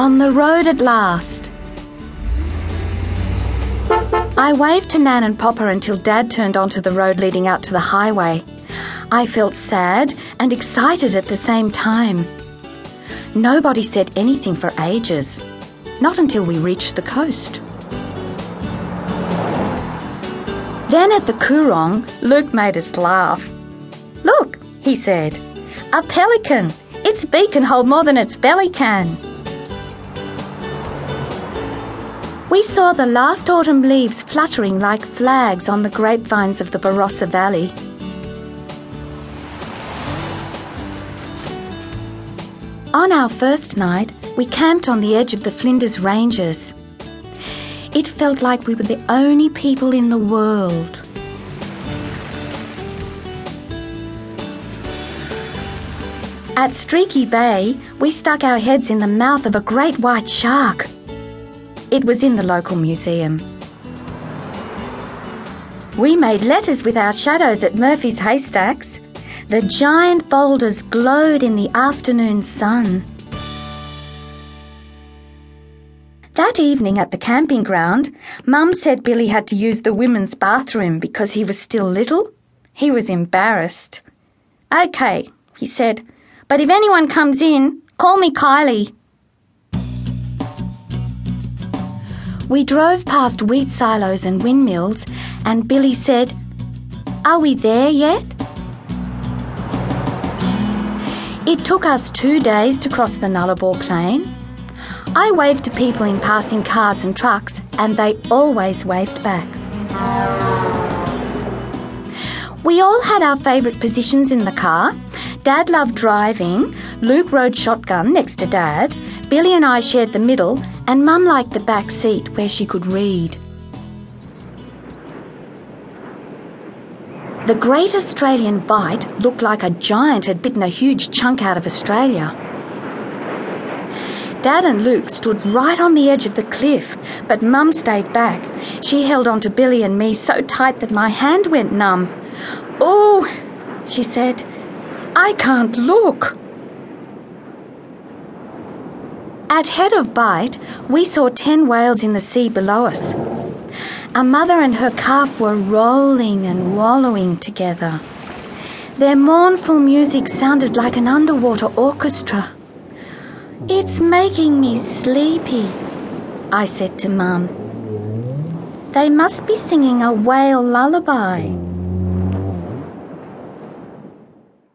On the road at last. I waved to Nan and Popper until Dad turned onto the road leading out to the highway. I felt sad and excited at the same time. Nobody said anything for ages, not until we reached the coast. Then at the Coorong, Luke made us laugh. Look, he said, a pelican. Its beak can hold more than its belly can. We saw the last autumn leaves fluttering like flags on the grapevines of the Barossa Valley. On our first night, we camped on the edge of the Flinders Ranges. It felt like we were the only people in the world. At Streaky Bay, we stuck our heads in the mouth of a great white shark. It was in the local museum. We made letters with our shadows at Murphy's Haystacks. The giant boulders glowed in the afternoon sun. That evening at the camping ground, Mum said Billy had to use the women's bathroom because he was still little. He was embarrassed. OK, he said, but if anyone comes in, call me Kylie. We drove past wheat silos and windmills, and Billy said, Are we there yet? It took us two days to cross the Nullarbor Plain. I waved to people in passing cars and trucks, and they always waved back. We all had our favourite positions in the car. Dad loved driving, Luke rode shotgun next to Dad, Billy and I shared the middle, and Mum liked the back seat where she could read. The Great Australian Bight looked like a giant had bitten a huge chunk out of Australia. Dad and Luke stood right on the edge of the cliff, but Mum stayed back. She held on to Billy and me so tight that my hand went numb. Oh, she said, I can't look. At Head of Bight, we saw ten whales in the sea below us. A mother and her calf were rolling and wallowing together. Their mournful music sounded like an underwater orchestra. It's making me sleepy, I said to Mum. They must be singing a whale lullaby.